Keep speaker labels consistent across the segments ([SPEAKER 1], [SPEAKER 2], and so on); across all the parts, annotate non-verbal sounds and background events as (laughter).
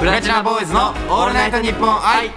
[SPEAKER 1] プラチナボーイズのオールナイトニッポン愛。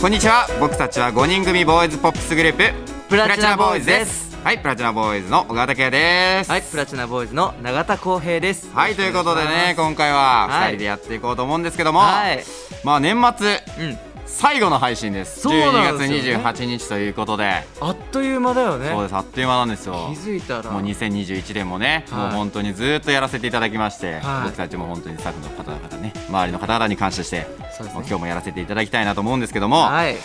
[SPEAKER 1] こんにちは。僕たちは5人組ボーイズポップスグループ。
[SPEAKER 2] プラチナボーイズです。
[SPEAKER 1] はいプラチナボーイズの小川拓也です。
[SPEAKER 2] はいプラチナボーイズの永田浩平です。
[SPEAKER 1] はいということでね今回は2
[SPEAKER 2] はい
[SPEAKER 1] 人でやっていこうと思うんですけども、
[SPEAKER 2] はい。
[SPEAKER 1] まあ年末。
[SPEAKER 2] うん
[SPEAKER 1] 最後の配信です。
[SPEAKER 2] そうなん
[SPEAKER 1] 12
[SPEAKER 2] ですよね。
[SPEAKER 1] 月28日ということで。
[SPEAKER 2] あっという間だよね。
[SPEAKER 1] そうですあっという間なんですよ。
[SPEAKER 2] 気づいたら。
[SPEAKER 1] もう2021年もね、
[SPEAKER 2] はい。
[SPEAKER 1] もう本当にずっとやらせていただきまして、
[SPEAKER 2] はい。
[SPEAKER 1] 僕たちも本当にスタッフの方々ね周りの方々に感謝して、
[SPEAKER 2] ね。
[SPEAKER 1] もう今日もやらせていただきたいなと思うんですけども、
[SPEAKER 2] はい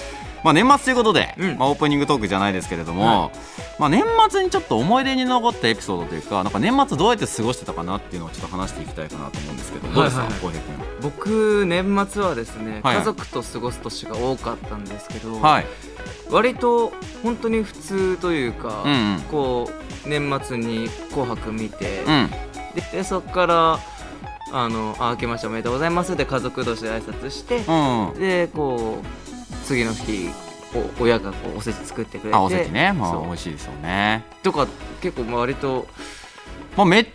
[SPEAKER 1] まあ、年末ということで、
[SPEAKER 2] うん。
[SPEAKER 1] まあ、オープニングトークじゃないですけれども、
[SPEAKER 2] は
[SPEAKER 1] まあ、年末にちょっと思い出に残ったエピソードというかなんか年末どうやって過ごしてたかなっていうのをちょっと話していきたいかなと思うんですけど、どうですか
[SPEAKER 2] はいはい
[SPEAKER 1] 浩平君。
[SPEAKER 2] 僕年末はですね、
[SPEAKER 1] はい。
[SPEAKER 2] 家族と過ごす年が多かったんですけど、
[SPEAKER 1] はい。
[SPEAKER 2] 割と本当に普通というか、
[SPEAKER 1] うんうん。
[SPEAKER 2] こう年末に「紅白」見て、
[SPEAKER 1] うん。
[SPEAKER 2] ででそこからあのあ「明けましておめでとうございます」で家族同士で挨拶して、
[SPEAKER 1] うん。
[SPEAKER 2] でこう次の日お親がこうおせち作ってくれて。
[SPEAKER 1] あおせちね、まあ、美味しいですよね、
[SPEAKER 2] とか結構まあ割と
[SPEAKER 1] まあ、めっ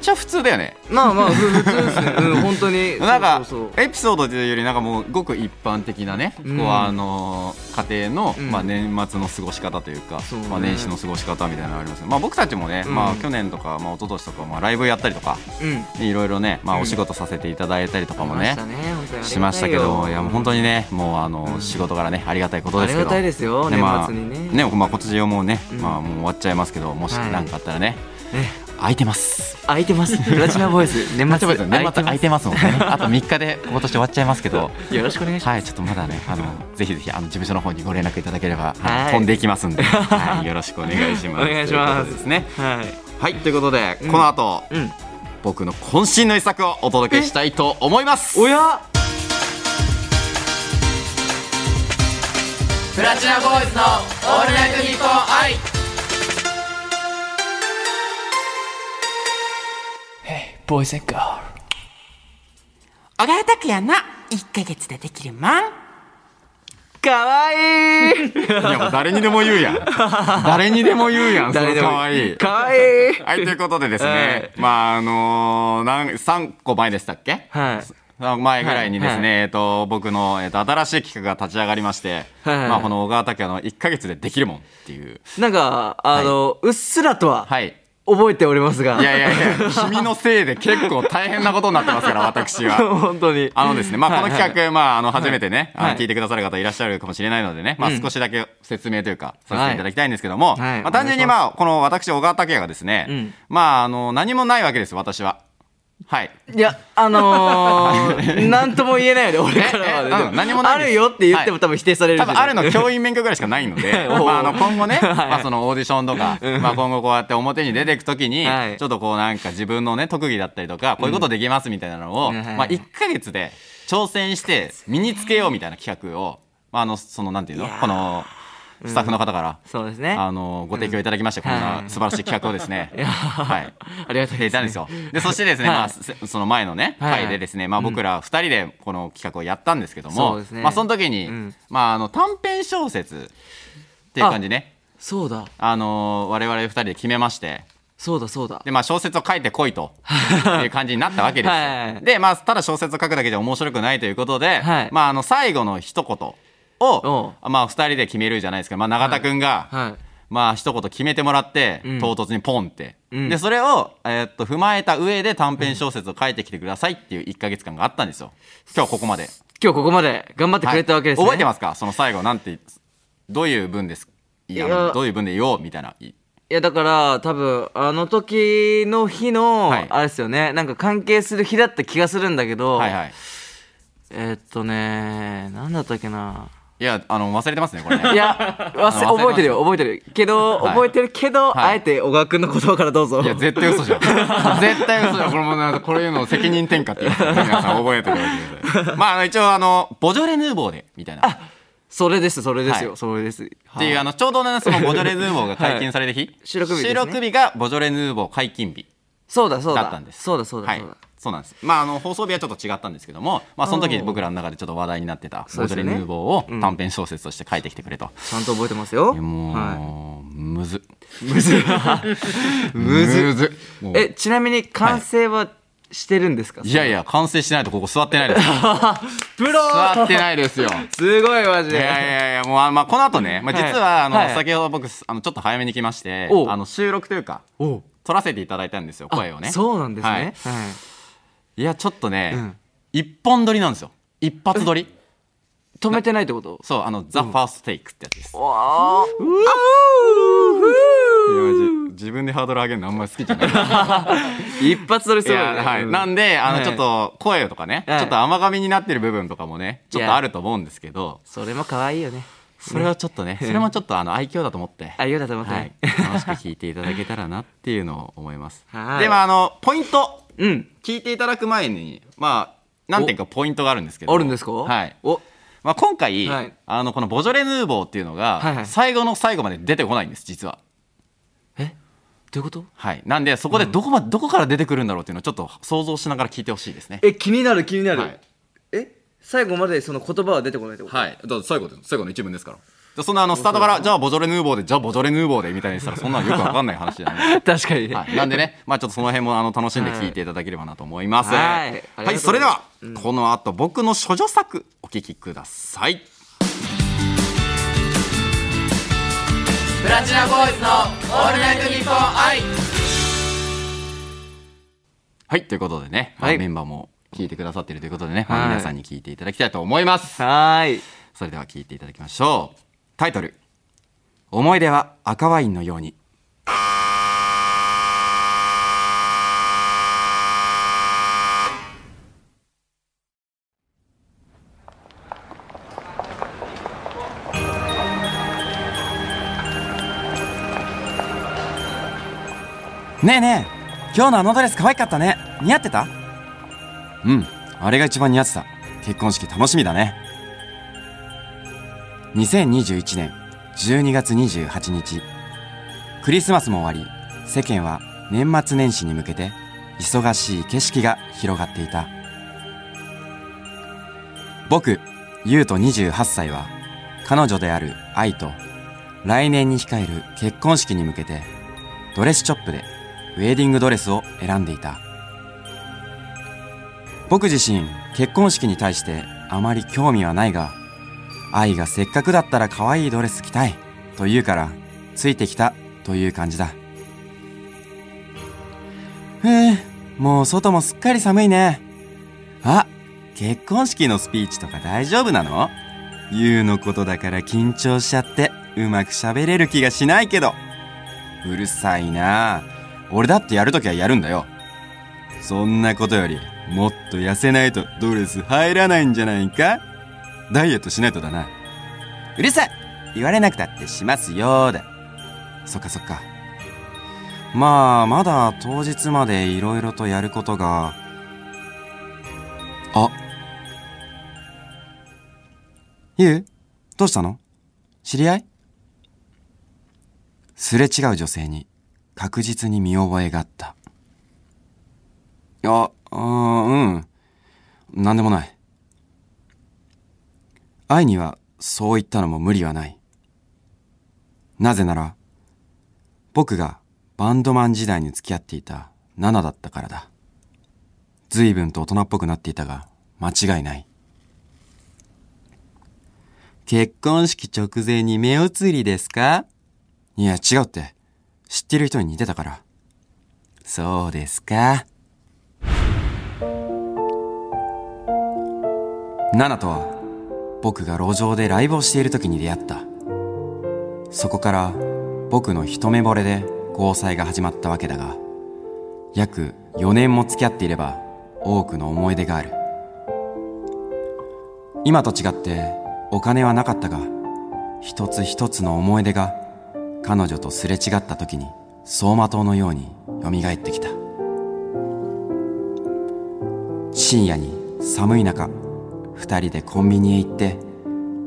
[SPEAKER 1] ちゃ普通だよね。
[SPEAKER 2] まあまあふ普通ですね、うん、本当に。(laughs)
[SPEAKER 1] なんかエピソードというよりなんかもうごく一般的なね、
[SPEAKER 2] うん。
[SPEAKER 1] こうあのー家庭の、
[SPEAKER 2] うん。
[SPEAKER 1] まあ、年末の過ごし方というか、
[SPEAKER 2] そうね。
[SPEAKER 1] まあ、年始の過ごし方みたいなのがありますねまあ、僕たちもね、
[SPEAKER 2] うん。
[SPEAKER 1] まあ、去年とか、まあ、一昨年とか、まあ、ライブやったりとかいろいろね、まあ、
[SPEAKER 2] うん。
[SPEAKER 1] お仕事させていただいたりとかもね
[SPEAKER 2] し
[SPEAKER 1] ましたけどいやもう本当にねもうあの、
[SPEAKER 2] うん。
[SPEAKER 1] 仕事からねありがたいことですけど。
[SPEAKER 2] ありがたいですよ、
[SPEAKER 1] ねまあ
[SPEAKER 2] 年末にね。
[SPEAKER 1] ねまあ、今年はもうね、
[SPEAKER 2] うん。
[SPEAKER 1] まあ、もう終わっちゃいますけどもし
[SPEAKER 2] はい。
[SPEAKER 1] 何かあったらね、
[SPEAKER 2] ね
[SPEAKER 1] 空いてます。
[SPEAKER 2] 空いてます。プラチナボーイズ (laughs) 年末
[SPEAKER 1] 年末空いてます。もんね。(laughs) あと3日で今年終わっちゃいますけど。
[SPEAKER 2] よろしくお願いします。
[SPEAKER 1] はい、ちょっとまだね、あの、ぜひぜひ、あの、事務所の方にご連絡いただければ、あの
[SPEAKER 2] はい
[SPEAKER 1] 飛んでいきますんで、(laughs) はい、よろしくお願いします。
[SPEAKER 2] お願いします。
[SPEAKER 1] ですね。
[SPEAKER 2] はい。
[SPEAKER 1] はい、ということで、
[SPEAKER 2] うん。
[SPEAKER 1] この後、
[SPEAKER 2] うん。
[SPEAKER 1] 僕の渾身の一作をお届けしたいと思います。
[SPEAKER 2] おや？
[SPEAKER 1] プラチナボーイズのオールナイトニッポン愛。
[SPEAKER 2] ボーイズガール
[SPEAKER 3] 小川拓也の1ヶ月でできるもん
[SPEAKER 2] かわいい。
[SPEAKER 1] いや、もう誰にでも言うやん。(laughs) 誰にでも言うやん、その可愛い。
[SPEAKER 2] かわいい。
[SPEAKER 1] はい、ということでですね、まあ、あのー、なん、3個前でしたっけ？
[SPEAKER 2] はい。
[SPEAKER 1] 前ぐらいにですね、
[SPEAKER 2] はい
[SPEAKER 1] えっと僕の、えっと新しい企画が立ち上がりまして、
[SPEAKER 2] はいはい。
[SPEAKER 1] まあ、この小川拓也の1か月でできるもんっていう。
[SPEAKER 2] なんかあの、うっすらとは
[SPEAKER 1] はい
[SPEAKER 2] 覚えておりますが。
[SPEAKER 1] いやいやいや君のせいで結構大変なことになってますから私は。(laughs)
[SPEAKER 2] 本当に。
[SPEAKER 1] あのですね、まあ、この
[SPEAKER 2] はい
[SPEAKER 1] 企画、まあ、あの、初めてね、あ
[SPEAKER 2] はい。
[SPEAKER 1] の聞いてくださる方いらっしゃるかもしれないのでね、まあ、
[SPEAKER 2] うん。
[SPEAKER 1] 少しだけ説明というか、させていただきたいんですけども、
[SPEAKER 2] はい。
[SPEAKER 1] まあ、単純にまあ、この私、小川拓也がですね、
[SPEAKER 2] うん。
[SPEAKER 1] まあ、あの、何もないわけです、私は。はい。
[SPEAKER 2] いやあのー、(laughs) なんとも言えないよね俺からは
[SPEAKER 1] ええ
[SPEAKER 2] ね
[SPEAKER 1] 何もない
[SPEAKER 2] あるよって言っても多分否定される
[SPEAKER 1] 多分あるの教員免許ぐらいしかないので、(laughs) まあ、あの今後ね、(laughs)
[SPEAKER 2] はい。
[SPEAKER 1] まあ、そのオーディションとか、まあ、今後こうやって表に出ていくときに、
[SPEAKER 2] はい。
[SPEAKER 1] ちょっとこうなんか自分のね特技だったりとかこういうことできますみたいなのを、まあ、1か月で挑戦して身につけようみたいな企画を、まあ、あのそのなんていうの？このスタッフの方から、
[SPEAKER 2] そうですね。
[SPEAKER 1] あのご提供いただきまして、こん
[SPEAKER 2] は
[SPEAKER 1] ない素晴らしい企画をですね、(laughs) はい、
[SPEAKER 2] ありがたいです、ね、
[SPEAKER 1] いたんですよ。で、そしてですね、
[SPEAKER 2] はい。
[SPEAKER 1] まあ、せその前のね、
[SPEAKER 2] はい。
[SPEAKER 1] 回でですね、まあ僕ら二人でこの企画をやったんですけども、まあその時に、
[SPEAKER 2] うん。
[SPEAKER 1] まああの短編小説っていう感じね、
[SPEAKER 2] そうだ。
[SPEAKER 1] あのー我々二人で決めまして、
[SPEAKER 2] そうだそうだ。
[SPEAKER 1] で、まあ小説を書いてこいと (laughs) いう感じになったわけですよ。
[SPEAKER 2] はい
[SPEAKER 1] で、まあただ小説を書くだけじゃ面白くないということで、
[SPEAKER 2] はい。
[SPEAKER 1] まああの最後の一言を、まあ二人で決めるじゃないですか。まあ永田くんが、
[SPEAKER 2] はい。
[SPEAKER 1] まあ一言決めてもらって、
[SPEAKER 2] うん。
[SPEAKER 1] 唐突にポンって、
[SPEAKER 2] うん。
[SPEAKER 1] でそれを、えーっと踏まえた上で短編小説を書いてきてくださいっていう1か月間があったんですよ。今日ここまで、
[SPEAKER 2] 今日ここまで頑張ってくれたわけですね、
[SPEAKER 1] はい覚えてますか？その最後なんてどういう文です？いや
[SPEAKER 2] いや。
[SPEAKER 1] どういう文で言おう？みたいな。い
[SPEAKER 2] いやだから多分あの時の日の、
[SPEAKER 1] はい。
[SPEAKER 2] あれですよね。なんか関係する日だった気がするんだけど、
[SPEAKER 1] はいはい。
[SPEAKER 2] えーっとねなんだったっけない
[SPEAKER 1] やあの忘れてますねこれね。(laughs)
[SPEAKER 2] いや忘れ覚えてるよ覚えてる。けど、
[SPEAKER 1] はい。
[SPEAKER 2] 覚えてるけど、
[SPEAKER 1] はい。
[SPEAKER 2] あえて小川君の言葉からどうぞ。
[SPEAKER 1] いや絶対嘘じゃん。(laughs) 絶対嘘じゃん。これもなんかこれいうのを責任転嫁っていう (laughs) 皆さん覚えておいてくださいまあ一応あのボジョレ・ヌーボーでみたいな。
[SPEAKER 2] それですそれですよ、
[SPEAKER 1] はい。
[SPEAKER 2] それです。っ
[SPEAKER 1] っていうあのちょうどねそのボジョレ・ヌーボーが解禁された日、
[SPEAKER 2] 収録日ですね。
[SPEAKER 1] 収録日がボジョレ・ヌーボー解禁日
[SPEAKER 2] そうだそうだ。
[SPEAKER 1] だったんです。
[SPEAKER 2] そうだそうだ
[SPEAKER 1] はい。
[SPEAKER 2] そうだ、
[SPEAKER 4] そうなんです。まあ、あの、放送日はちょっと違ったんですけども、まあ、その時僕らの中でちょっと話題になってた、ボジョレ・ヌーボーを短編小説として書いてきてくれと。
[SPEAKER 2] ちゃんと覚えてますよ。
[SPEAKER 4] もう、
[SPEAKER 2] は
[SPEAKER 4] むず。
[SPEAKER 2] むず。むず。(laughs)
[SPEAKER 4] むず。
[SPEAKER 2] えちなみに完成はしてるんですか、
[SPEAKER 4] い。やいや、完成してないとここ座ってないですよ。(laughs)
[SPEAKER 2] プロ
[SPEAKER 4] 座ってないですよ。
[SPEAKER 2] すごいマジで。
[SPEAKER 4] いやいやいや、もう、あまあ、この後ね、まあ、
[SPEAKER 2] はい。
[SPEAKER 4] 実は、あの、
[SPEAKER 2] はい。
[SPEAKER 4] 先ほど僕、あの、ちょっと早めに来ましてあの、収録というか、
[SPEAKER 2] お
[SPEAKER 4] 撮らせていただいたんですよ、声をね。
[SPEAKER 2] そうなんですね、
[SPEAKER 4] はい。
[SPEAKER 2] はい
[SPEAKER 4] いや、ちょっとね、
[SPEAKER 2] うん。
[SPEAKER 4] 一本撮りなんですよ。一発撮り。
[SPEAKER 2] 止めてないってこと？
[SPEAKER 4] そう、あの、ザ・ファーストテイクってやつです。
[SPEAKER 2] わあ。
[SPEAKER 4] いやマジ自分でハードル上げるのあんまり好きじゃない。(laughs)
[SPEAKER 2] 一発撮りす
[SPEAKER 4] い
[SPEAKER 2] る
[SPEAKER 4] やはい、なんで、あの、
[SPEAKER 2] はい。
[SPEAKER 4] ちょっと声とかね、
[SPEAKER 2] はい。
[SPEAKER 4] ちょっと甘噛みになってる部分とかもね、ちょっとあると思うんですけど、
[SPEAKER 2] それも可愛いよね。
[SPEAKER 4] それはちょっとね、それもちょっとあの愛嬌だと思って、
[SPEAKER 2] ありがとうござい
[SPEAKER 4] はい。楽しく聞いていただけたらなっていうのを思います。
[SPEAKER 2] はい。
[SPEAKER 4] で、まあ、あの、ポイント、
[SPEAKER 2] うん
[SPEAKER 4] 聞いていただく前に、まあ、何点かポイントがあるんですけど。
[SPEAKER 2] あるんですか？
[SPEAKER 4] はい。
[SPEAKER 2] お
[SPEAKER 4] まあ、今回、
[SPEAKER 2] はい
[SPEAKER 4] あの、このボジョレ・ヌーボーっていうのが、最後の最後まで出てこないんです、実は。
[SPEAKER 2] え？どういうこと？
[SPEAKER 4] はい。なんで、そこでどこま、どこから出てくるんだろうっていうのをちょっと想像しながら聞いてほしいですね。
[SPEAKER 2] え気になる気になる、
[SPEAKER 4] はい
[SPEAKER 2] え？最後までその言葉は出てこないってこと？
[SPEAKER 4] はい。だから最後で、最後の一文ですから。そんなあの、スタートから、じゃあボジョレ・ヌーボーで、じゃあボジョレ・ヌーボーでみたいにしたら、(laughs) そんなのよくわかんない話じゃない。(laughs)
[SPEAKER 2] 確かに。ね、
[SPEAKER 4] はい、なんでね、まあちょっとその辺もあの楽しんで聞いていただければなと思います。
[SPEAKER 2] はい。
[SPEAKER 4] それでは、この後僕の処女作お聞きください。
[SPEAKER 1] プラチナボーイズのオールナイトニッポン愛。
[SPEAKER 4] はい、ということでね、まあ
[SPEAKER 2] はい。
[SPEAKER 4] メンバーも聞いてくださっているということでね、まあ
[SPEAKER 2] はい
[SPEAKER 4] 皆さんに聞いていただきたいと思います。
[SPEAKER 2] はーい。
[SPEAKER 4] それでは聞いていただきましょう。タイトル、思い出は赤ワインのように。ねえねえ今日のあのドレス可愛かったね。似合ってた？うんあれが一番似合ってた。結婚式楽しみだね。2021年12月28日クリスマスも終わり世間は年末年始に向けて忙しい景色が広がっていた。僕優斗28歳は彼女である愛と来年に控える結婚式に向けてドレスショップでウェディングドレスを選んでいた。僕自身結婚式に対してあまり興味はないが愛がせっかくだったら可愛いドレス着たいと言うからついてきたという感じだ。ふえもう外もすっかり寒いね。あ結婚式のスピーチとか大丈夫なの？優のことだから緊張しちゃってうまく喋れる気がしないけど。うるさいな。俺だってやるときはやるんだよ。そんなことよりもっと痩せないとドレス入らないんじゃないか？ダイエットしないとだな。うるさい。言われなくたってしますよだ。そっかそっか。まあまだ当日までいろいろとやることが。あ。ゆうどうしたの？知り合い？すれ違う女性に確実に見覚えがあった。いや、あうん。なんでもない。愛にはそう言ったのも無理はない。なぜなら、僕がバンドマン時代に付き合っていたナナだったからだ。随分と大人っぽくなっていたが、間違いない。結婚式直前に目移りですか？いや、違うって。知ってる人に似てたから。そうですか。ナナとは僕が路上でライブをしている時に出会った。そこから僕の一目惚れで交際が始まったわけだが約4年も付き合っていれば多くの思い出がある。今と違ってお金はなかったが一つ一つの思い出が彼女とすれ違った時に走馬灯のように蘇ってきた。深夜に寒い中二人でコンビニへ行って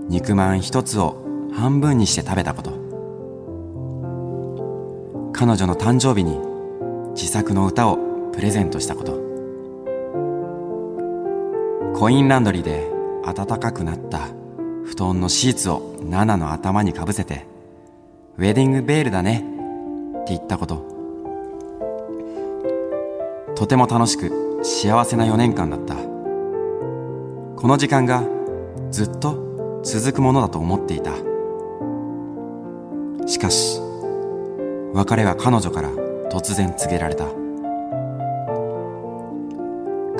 [SPEAKER 4] 肉まん一つを半分にして食べたこと。彼女の誕生日に自作の歌をプレゼントしたこと。コインランドリーで暖かくなった布団のシーツをナナの頭にかぶせてウェディングベールだねって言ったこと。とても楽しく幸せな4年間だった。この時間がずっと続くものだと思っていた。しかし別れは彼女から突然告げられた。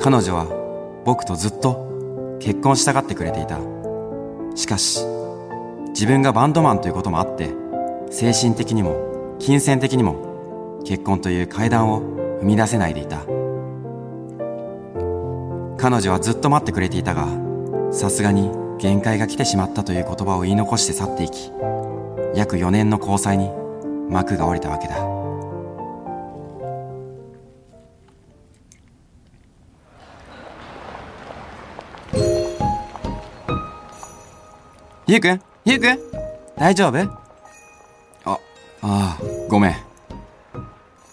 [SPEAKER 4] 彼女は僕とずっと結婚したがってくれていた。しかし自分がバンドマンということもあって精神的にも金銭的にも結婚という階段を踏み出せないでいた。彼女はずっと待ってくれていたがさすがに限界が来てしまったという言葉を言い残して去っていき約4年の交際に幕が下りたわけだゆうくんゆうくん大丈夫？あ、ああ、ごめん。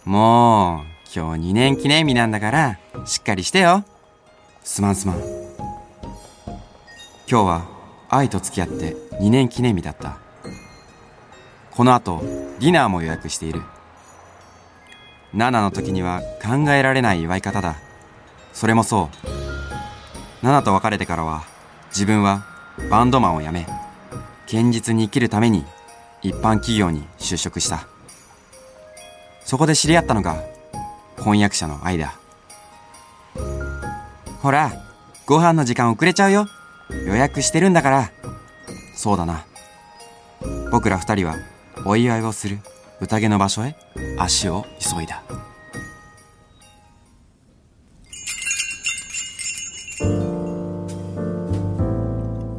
[SPEAKER 4] もう、今日2年記念日なんだから、しっかりしてよ。すまんすまん。今日は、愛と付き合って2年記念日だった。この後、ディナーも予約している。7の時には考えられない祝い方だ。それもそう。7と別れてからは、自分はバンドマンを辞め、現実に生きるために一般企業に就職した。そこで知り合ったのが翻訳者の愛だ。ほら、ご飯の時間遅れちゃうよ。予約してるんだから。そうだな。僕ら二人はお祝いをする宴の場所へ足を急いだ。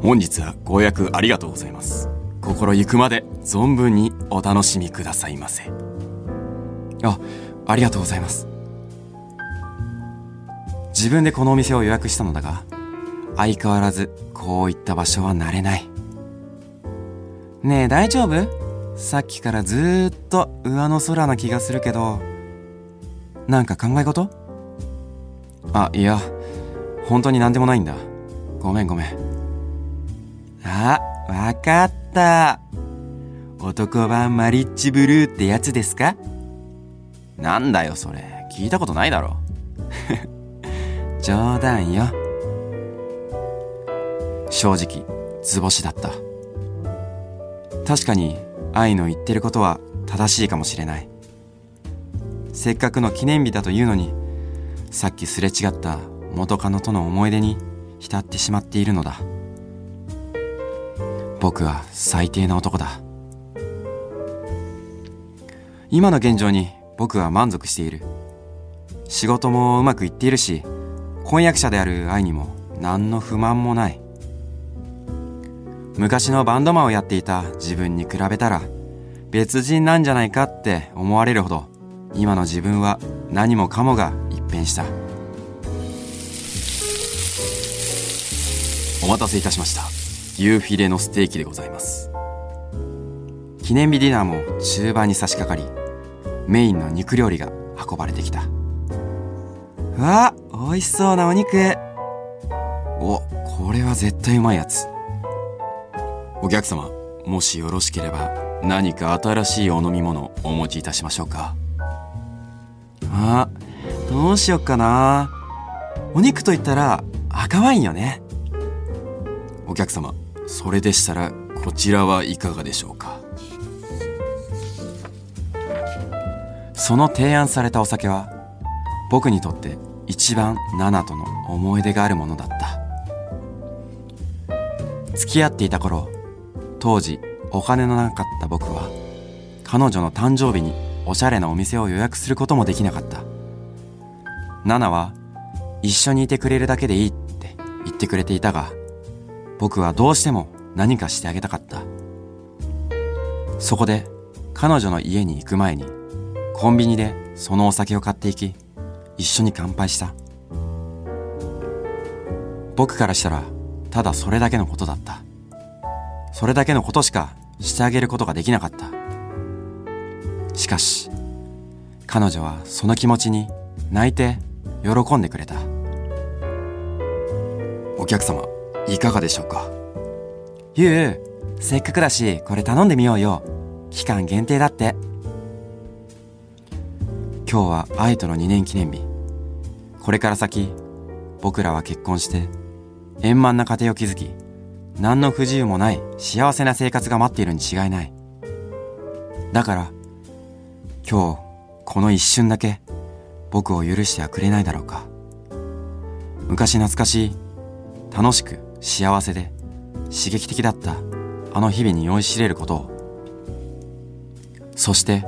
[SPEAKER 4] 本日はご予約ありがとうございます。心ゆくまで存分にお楽しみくださいませ。あ、ありがとうございます。自分でこのお店を予約したのだが、相変わらずこういった場所は慣れない。ねえ大丈夫？さっきからずーっと上の空な気がするけど、なんか考え事？あ、いや、本当になんでもないんだ。ごめんごめん。あ、わかった。男版マリッジブルーってやつですか？なんだよそれ。聞いたことないだろ。冗談よ。正直、図星だった。確かに、愛の言ってることは正しいかもしれない。せっかくの記念日だというのに、さっきすれ違った元カノとの思い出に浸ってしまっているのだ。僕は最低な男だ。今の現状に僕は満足している。仕事もうまくいっているし、婚約者である愛にも何の不満もない。昔のバンドマンをやっていた自分に比べたら別人なんじゃないかって思われるほど今の自分は何もかもが一変した。お待たせいたしました。牛フィレのステーキでございます。記念日ディナーも中盤に差し掛かり、メインの肉料理が運ばれてきた。うわ、美味しそうなお肉。お、これは絶対うまいやつ。お客様、もしよろしければ何か新しいお飲み物お持ちいたしましょうか？あ、どうしよっかな。お肉といったら赤ワインよね。お客様、それでしたらこちらはいかがでしょうか？その提案されたお酒は僕にとって一番ナナとの思い出があるものだった。付き合っていた頃当時お金のなかった僕は彼女の誕生日におしゃれなお店を予約することもできなかった。ナナは一緒にいてくれるだけでいいって言ってくれていたが僕はどうしても何かしてあげたかった。そこで彼女の家に行く前にコンビニでそのお酒を買っていき一緒に乾杯した。僕からしたらただそれだけのことだった。それだけのことしかしてあげることができなかった。しかし彼女はその気持ちに泣いて喜んでくれた。
[SPEAKER 1] お客様いかがでしょうか？ゆうせっかくだしこれ頼んでみようよ。期間限定だって。今日は愛との2年記念日。これから先僕らは結婚して円満な家庭を築き何の不自由もない幸せな生活が待っているに違いない。だから今日この一瞬だけ僕を許してはくれないだろうか。昔懐かしい楽しく幸せで刺激的だったあの日々に酔いしれることを。そして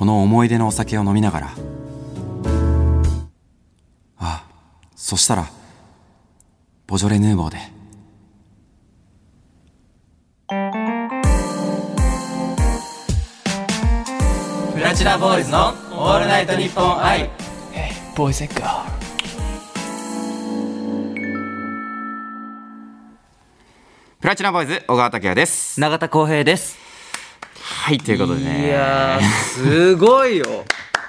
[SPEAKER 1] この思い出のお酒を飲みながら。ああそしたらボジョレ・ヌーボーで。
[SPEAKER 2] プラチナボーイズのオールナイトニッポン愛。
[SPEAKER 5] ボーイズエッガー
[SPEAKER 1] プラチナボーイズ小川拓也です。
[SPEAKER 2] 永田浩平です
[SPEAKER 1] はいということでね。
[SPEAKER 2] いやーすごいよ。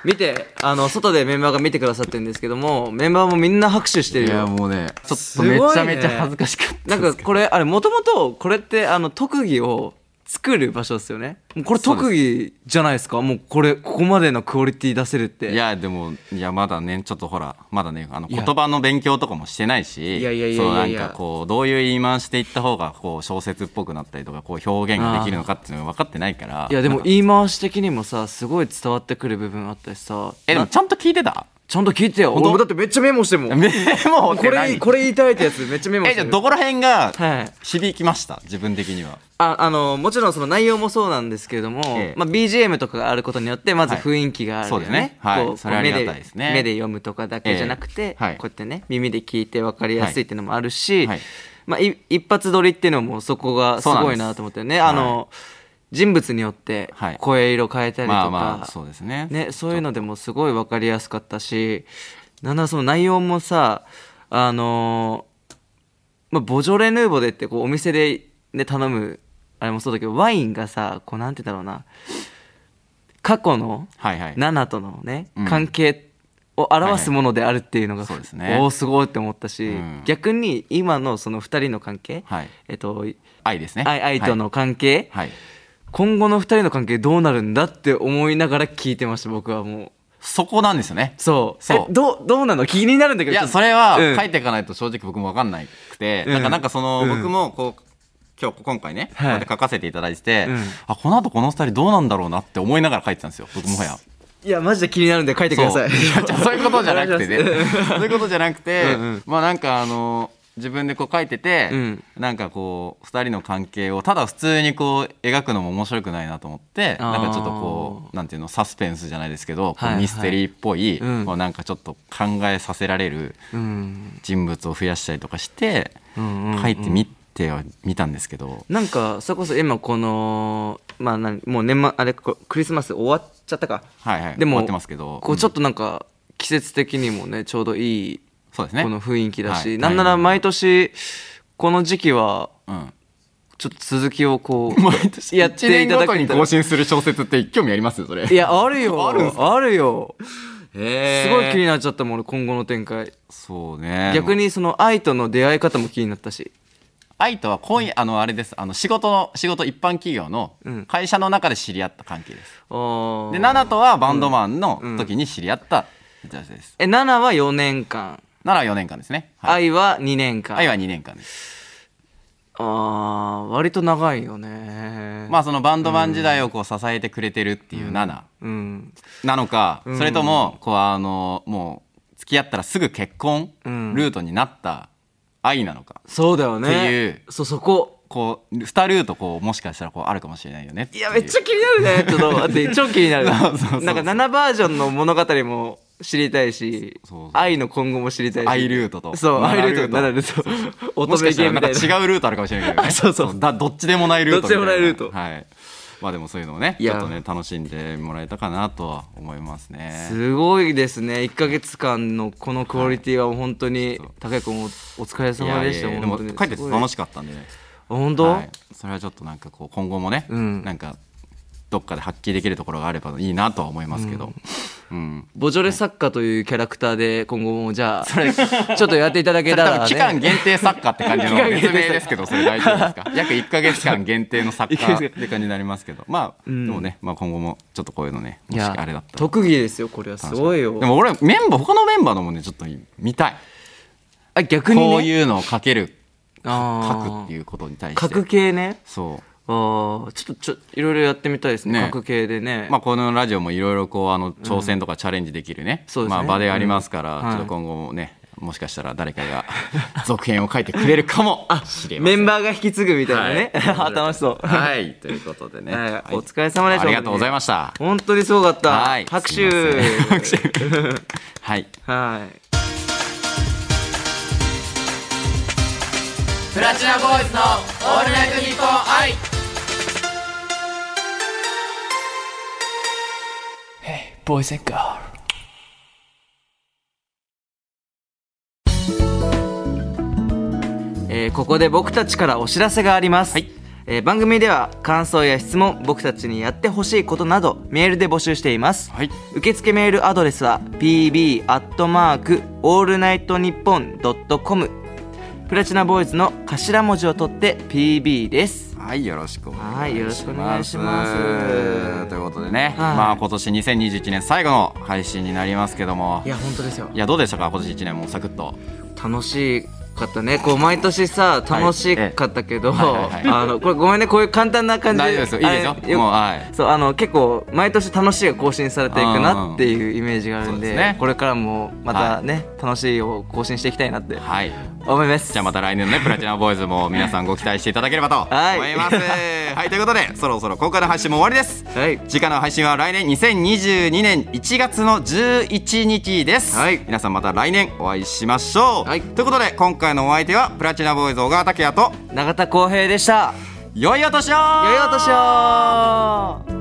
[SPEAKER 2] 見てあの外でメンバーが見てくださってるんですけどもメンバーもみんな拍手してる
[SPEAKER 1] いや
[SPEAKER 2] よ
[SPEAKER 1] もうねちょっ
[SPEAKER 2] す
[SPEAKER 1] とめちゃめちゃ恥ずかしかった
[SPEAKER 2] なんかこれあれもともとこれってあの特技を作る場所ですよね。もうこれ特技じゃないですか？もうこれここまでのクオリティ出せるって。
[SPEAKER 1] いやでもいやまだねちょっとほらまだねあの言葉の勉強とかもしてないし
[SPEAKER 2] いやいやいや
[SPEAKER 1] なんかこうどういう言い回しで言った方がこう小説っぽくなったりとかこう表現ができるのかっていうのが分かってないから。
[SPEAKER 2] いやでも言い回し的にもさすごい伝わってくる部分あったしさ。な
[SPEAKER 1] えでもちゃんと聞いてた？
[SPEAKER 2] ちゃんと聞いてよ。俺だってめっちゃメモしてるもん。
[SPEAKER 1] メモ
[SPEAKER 2] これ
[SPEAKER 1] 何
[SPEAKER 2] これ言いたいってやつめっちゃメモしてる。
[SPEAKER 1] えじゃあどこら辺が
[SPEAKER 2] はい。
[SPEAKER 1] 響きました？自分的には。
[SPEAKER 2] ああのもちろんその内容もそうなんですけれども、
[SPEAKER 1] ええ。
[SPEAKER 2] まあ、BGM とかがあることによってまず
[SPEAKER 1] はい。
[SPEAKER 2] 雰囲気があるよね,、
[SPEAKER 1] そうですね。はい。
[SPEAKER 2] こう
[SPEAKER 1] それはありがたいですね。
[SPEAKER 2] 目目で読むとかだけじゃなくて、
[SPEAKER 1] ええ。はい。
[SPEAKER 2] こうやってね耳で聞いて分かりやすいっていうのもあるし、
[SPEAKER 1] はい。
[SPEAKER 2] まあ、い一発撮りっていうのもそこがすごいなと思ってね。あの、人物によって
[SPEAKER 1] はい。
[SPEAKER 2] 声色変えたりとか、
[SPEAKER 1] まあまあそうですね。
[SPEAKER 2] ね、そういうのでもすごい分かりやすかったしなんだその内容もさあのーまあ、ボジョレ・ヌーボーでってこうお店で、ね、頼むあれもそうだけどワインがさこうなんて言うんだろうな。過去の
[SPEAKER 1] はいはい。
[SPEAKER 2] ナナとのね、
[SPEAKER 1] うん。
[SPEAKER 2] 関係を表すものであるっていうのが、おおすごいって思ったし、
[SPEAKER 1] うん。
[SPEAKER 2] 逆に今のその2人の関係、
[SPEAKER 1] はい。
[SPEAKER 2] えっと
[SPEAKER 1] 愛ですね。
[SPEAKER 2] 愛愛との関係、
[SPEAKER 1] はい、はい
[SPEAKER 2] 今後の2人の関係どうなるんだって思いながら聞いてました僕はもう。
[SPEAKER 1] そこなんですよね
[SPEAKER 2] そう。
[SPEAKER 1] そう。
[SPEAKER 2] えどうどうなの気になるんだけど
[SPEAKER 1] いやそれは
[SPEAKER 2] うん。
[SPEAKER 1] 書いていかないと正直僕も分かんなくて、
[SPEAKER 2] うん。
[SPEAKER 1] なんかなんかその、
[SPEAKER 2] うん。
[SPEAKER 1] 僕もこう今日今回ね、
[SPEAKER 2] はい。
[SPEAKER 1] こ書かせていただいてて、
[SPEAKER 2] うん。
[SPEAKER 1] あこの後この二人どうなんだろうなって思いながら書いてたんですよ僕もはや。
[SPEAKER 2] いやマジで気になるんで書いてください。
[SPEAKER 1] そう。そういうことじゃなくてね。そういうことじゃなくて
[SPEAKER 2] うんうん。
[SPEAKER 1] まあなんかあの自分でこう書いてて、
[SPEAKER 2] うん。
[SPEAKER 1] なんかこう2人の関係をただ普通にこう描くのも面白くないなと思ってなんかちょっとこうなんていうのサスペンスじゃないですけど、
[SPEAKER 2] はいはい。
[SPEAKER 1] ミステリーっぽい、
[SPEAKER 2] うん。
[SPEAKER 1] こうなんかちょっと考えさせられる
[SPEAKER 2] うん。
[SPEAKER 1] 人物を増やしたりとかして
[SPEAKER 2] うん
[SPEAKER 1] 書いてみてはみたんですけど、
[SPEAKER 2] なんかそれこそ今このまあなんもう年末あれこクリスマス終わっちゃったか。
[SPEAKER 1] はいはい。
[SPEAKER 2] でも
[SPEAKER 1] 終わってますけど。
[SPEAKER 2] こうちょっとなんか季節的にもねちょうどいい
[SPEAKER 1] そうですね。
[SPEAKER 2] この雰囲気だし、
[SPEAKER 1] はい。
[SPEAKER 2] なんなら毎年この時期は
[SPEAKER 1] うん。
[SPEAKER 2] ちょっと続きをこう (laughs)
[SPEAKER 1] 毎年
[SPEAKER 2] やっていただ
[SPEAKER 1] 1年ごとに更新する小説って興味ありますよそれ
[SPEAKER 2] いやあるよ。
[SPEAKER 1] ある
[SPEAKER 2] あるよ。
[SPEAKER 1] へー。
[SPEAKER 2] すごい気になっちゃったもん俺今後の展開。
[SPEAKER 1] そうね。
[SPEAKER 2] 逆にその愛との出会い方も気になったし。
[SPEAKER 1] 愛とは今夜あのあれです。あの仕事の仕事一般企業の
[SPEAKER 2] うん。
[SPEAKER 1] 会社の中で知り合った関係です、
[SPEAKER 2] あー。
[SPEAKER 1] でナナとはバンドマンの時に知り合った女性です、
[SPEAKER 2] え7は4年間、
[SPEAKER 1] ナナは4年間ですね、はい、
[SPEAKER 2] 愛は2年間。
[SPEAKER 1] 愛は2年間です。
[SPEAKER 2] あー割と長いよね。
[SPEAKER 1] まあそのバンドマン時代をこう支えてくれてるっていうナナ。
[SPEAKER 2] うん。
[SPEAKER 1] なのか、
[SPEAKER 2] ん。
[SPEAKER 1] それともこうあのもう付き合ったらすぐ結婚
[SPEAKER 2] うん。
[SPEAKER 1] ルートになった愛なのか、
[SPEAKER 2] そうだよね。
[SPEAKER 1] っていう
[SPEAKER 2] そうそこ。
[SPEAKER 1] こう2ルートこうもしかしたらこうあるかもしれないよね
[SPEAKER 2] いう。やめっちゃ気になるね。ちょっと待って超気になる。(laughs)
[SPEAKER 1] そうそうそう
[SPEAKER 2] なんか7バージョンの物語も知りたいし愛の今後も知りたいし。
[SPEAKER 1] 愛ルートと。
[SPEAKER 2] そう愛ルート
[SPEAKER 1] ルート。
[SPEAKER 2] 7ルート乙女ゲーみたいな。
[SPEAKER 1] 違うルートあるかもしれないけど。(laughs) ね
[SPEAKER 2] そう。そう
[SPEAKER 1] だどっちでもないルート
[SPEAKER 2] どっちでもないルート。
[SPEAKER 1] はい。まあでもそういうのをねちょっとね楽しんでもらえたかなとは思いますね。
[SPEAKER 2] すごいですね。1か月間のこのクオリティは本当に
[SPEAKER 1] そう。
[SPEAKER 2] 高井君おお疲れ
[SPEAKER 1] い
[SPEAKER 2] 様でした
[SPEAKER 1] やいやいやでも
[SPEAKER 2] 本当に。
[SPEAKER 1] 書いてて楽しかったんでね。
[SPEAKER 2] 本当、
[SPEAKER 1] はい。それはちょっとなんかこう今後もね
[SPEAKER 2] うん。
[SPEAKER 1] なんかどっかで発揮できるところがあればいいなとは思いますけど、うん。
[SPEAKER 2] ボジョレ作家というキャラクターで今後もじゃあ (laughs) ちょっとやっていただけたら、ね、
[SPEAKER 1] 期間限定作家って感じの (laughs)
[SPEAKER 2] 期間限定。
[SPEAKER 1] 別名ですけどそれ大丈夫ですか？(laughs) 約1か月間限定の作家って感じになりますけど。まあ、でもね、まあ、今後もちょっとこういうのねもしあれだったら。
[SPEAKER 2] 特技ですよこれは。すごいよ。
[SPEAKER 1] でも俺メンバー他のメンバーのもねちょっと見たい。
[SPEAKER 2] あ逆にね。
[SPEAKER 1] こういうのを書ける書くっていうことに対して。
[SPEAKER 2] 書く系ね。
[SPEAKER 1] そう
[SPEAKER 2] あーちょっとちょいろいろやってみたいですね。
[SPEAKER 1] ね。
[SPEAKER 2] 書く系でね、
[SPEAKER 1] まあ、このラジオもいろいろこうあの挑戦とかチャレンジできるね,、
[SPEAKER 2] そうですね。
[SPEAKER 1] まあ、場でありますから、
[SPEAKER 2] うん。はい
[SPEAKER 1] ちょっと今後もねもしかしたら誰かが (laughs) 続編を書いてくれるかもしれません。
[SPEAKER 2] メンバーが引き継ぐみたいなね、
[SPEAKER 1] はい。(laughs)
[SPEAKER 2] 楽しそう、
[SPEAKER 1] はい。ということでね、
[SPEAKER 2] はい。
[SPEAKER 1] はい。
[SPEAKER 2] お疲れ様でした。
[SPEAKER 1] ありがとうございました。
[SPEAKER 2] 本当にすごかった、
[SPEAKER 1] はい。
[SPEAKER 2] 拍
[SPEAKER 1] すいません。
[SPEAKER 2] 手
[SPEAKER 1] 拍手。(laughs) はい。
[SPEAKER 2] はい。
[SPEAKER 3] プラチナボーイズのオールナイトニッポン
[SPEAKER 5] i boys and girls.
[SPEAKER 2] えーここで僕たちからお知らせがあります、えー番組では感想や質問僕たちにやってほしいことなどメールで募集しています、
[SPEAKER 1] はい。
[SPEAKER 2] 受付メールアドレスは pb アットマークオールナイトニッポンドットコム。プラチナボーイズの頭文字を取って PB です
[SPEAKER 1] はい、よろしくお願いします。ということでね、
[SPEAKER 2] はい。
[SPEAKER 1] まあ今年2021年最後の配信になりますけども。
[SPEAKER 2] い、や本当ですよ。
[SPEAKER 1] いやどうでしたか今年1年もサクッと。
[SPEAKER 2] 楽しかったね。こう毎年さ楽しかったけど、
[SPEAKER 1] はい。はい。はい。
[SPEAKER 2] あのこれごめんねこういう簡単な感じ
[SPEAKER 1] 大丈夫ですよ。いいですよ。もうはい。
[SPEAKER 2] そうあの結構毎年楽しいが更新されていくなっていうイメージがあるんで,、
[SPEAKER 1] そうですね。
[SPEAKER 2] これからもまたね、楽しいを更新していきたいなって
[SPEAKER 1] はい。
[SPEAKER 2] 思います。
[SPEAKER 1] じゃあまた来年のねプラチナボーイズも皆さんご期待していただければと (laughs)
[SPEAKER 2] はい。
[SPEAKER 1] 思います。(laughs) はい、ということでそろそろ今回の配信も終わりです。
[SPEAKER 2] はい。
[SPEAKER 1] 次回の配信は来年2022年1月の11日です、
[SPEAKER 2] はい。
[SPEAKER 1] 皆さんまた来年お会いしましょう、
[SPEAKER 2] はい。
[SPEAKER 1] ということで今回のお相手はプラチナボーイズ小川拓也と
[SPEAKER 2] 永田浩平でした。
[SPEAKER 1] 良いお年を。
[SPEAKER 2] 良いお年を